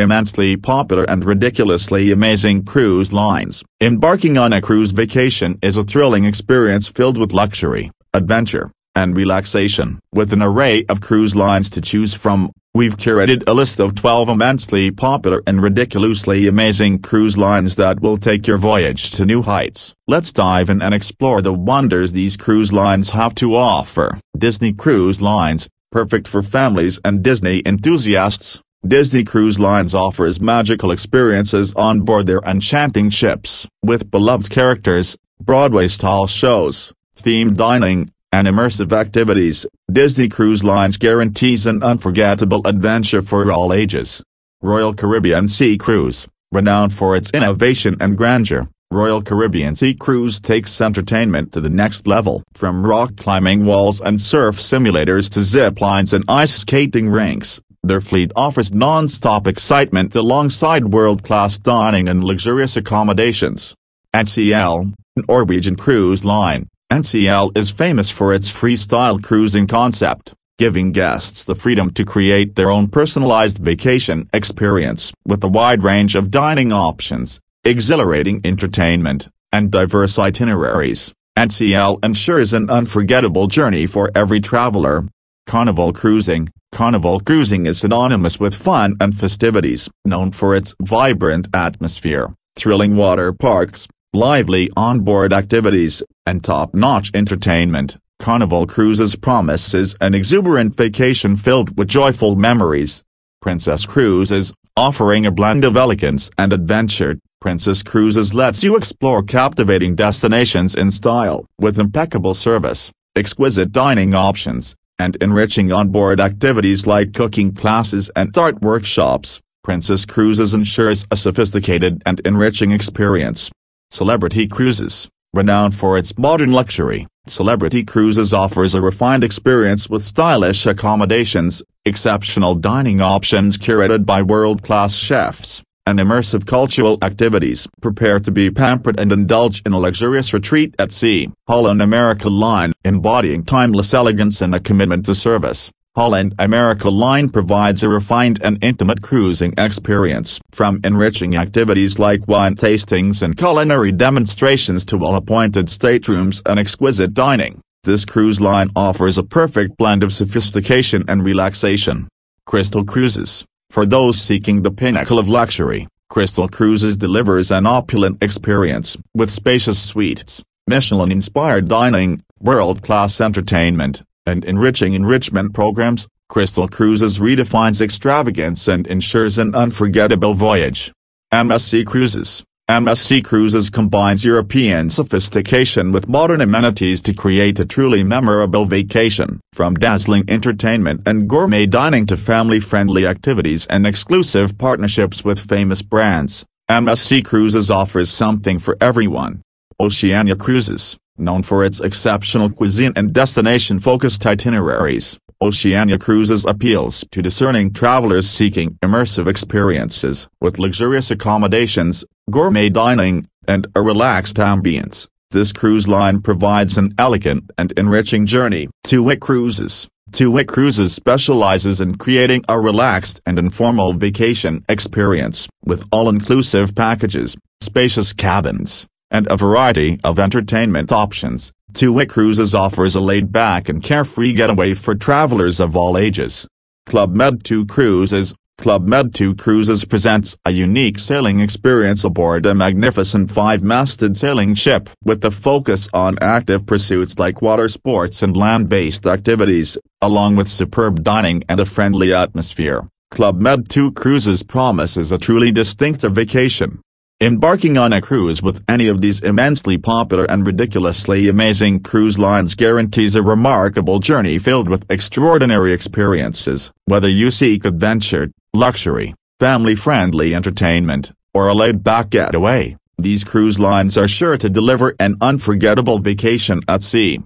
immensely popular and ridiculously amazing cruise lines. Embarking on a cruise vacation is a thrilling experience filled with luxury, adventure, and relaxation. With an array of cruise lines to choose from, we've curated a list of 12 immensely popular and ridiculously amazing cruise lines that will take your voyage to new heights. Let's dive in and explore the wonders these cruise lines have to offer. Disney Cruise Lines, perfect for families and Disney enthusiasts. Disney Cruise Lines offers magical experiences on board their enchanting ships. With beloved characters, Broadway-style shows, themed dining, and immersive activities, Disney Cruise Lines guarantees an unforgettable adventure for all ages. Royal Caribbean Sea Cruise, renowned for its innovation and grandeur, Royal Caribbean Sea Cruise takes entertainment to the next level. From rock climbing walls and surf simulators to zip lines and ice skating rinks, their fleet offers non-stop excitement alongside world-class dining and luxurious accommodations. NCL, Norwegian Cruise Line, NCL is famous for its freestyle cruising concept, giving guests the freedom to create their own personalized vacation experience. With a wide range of dining options, exhilarating entertainment, and diverse itineraries, NCL ensures an unforgettable journey for every traveler. Carnival Cruising Carnival cruising is synonymous with fun and festivities, known for its vibrant atmosphere, thrilling water parks, lively onboard activities, and top-notch entertainment. Carnival Cruises promises an exuberant vacation filled with joyful memories. Princess Cruises, offering a blend of elegance and adventure, Princess Cruises lets you explore captivating destinations in style. With impeccable service, exquisite dining options, and enriching onboard activities like cooking classes and art workshops, Princess Cruises ensures a sophisticated and enriching experience. Celebrity Cruises, renowned for its modern luxury, Celebrity Cruises offers a refined experience with stylish accommodations, exceptional dining options curated by world-class chefs, and immersive cultural activities. Prepare to be pampered and indulge in a luxurious retreat at sea. Holland America Line, embodying timeless elegance and a commitment to service. Holland America Line provides a refined and intimate cruising experience. From enriching activities like wine tastings and culinary demonstrations to well-appointed staterooms and exquisite dining, this cruise line offers a perfect blend of sophistication and relaxation. Crystal Cruises for those seeking the pinnacle of luxury, Crystal Cruises delivers an opulent experience with spacious suites, Michelin-inspired dining, world-class entertainment, and enriching enrichment programs. Crystal Cruises redefines extravagance and ensures an unforgettable voyage. MSC Cruises MSC Cruises combines European sophistication with modern amenities to create a truly memorable vacation. From dazzling entertainment and gourmet dining to family-friendly activities and exclusive partnerships with famous brands, MSC Cruises offers something for everyone. Oceania Cruises, known for its exceptional cuisine and destination-focused itineraries, Oceania Cruises appeals to discerning travelers seeking immersive experiences with luxurious accommodations, gourmet dining, and a relaxed ambience. This cruise line provides an elegant and enriching journey. Two-Wick Cruises Two-Wick Cruises specializes in creating a relaxed and informal vacation experience, with all-inclusive packages, spacious cabins, and a variety of entertainment options. Two-Wick Cruises offers a laid-back and carefree getaway for travelers of all ages. Club Med 2 Cruises Club Med 2 Cruises presents a unique sailing experience aboard a magnificent five-masted sailing ship with a focus on active pursuits like water sports and land-based activities, along with superb dining and a friendly atmosphere. Club Med 2 Cruises promises a truly distinctive vacation. Embarking on a cruise with any of these immensely popular and ridiculously amazing cruise lines guarantees a remarkable journey filled with extraordinary experiences. Whether you seek adventure, luxury, family-friendly entertainment, or a laid-back getaway, these cruise lines are sure to deliver an unforgettable vacation at sea.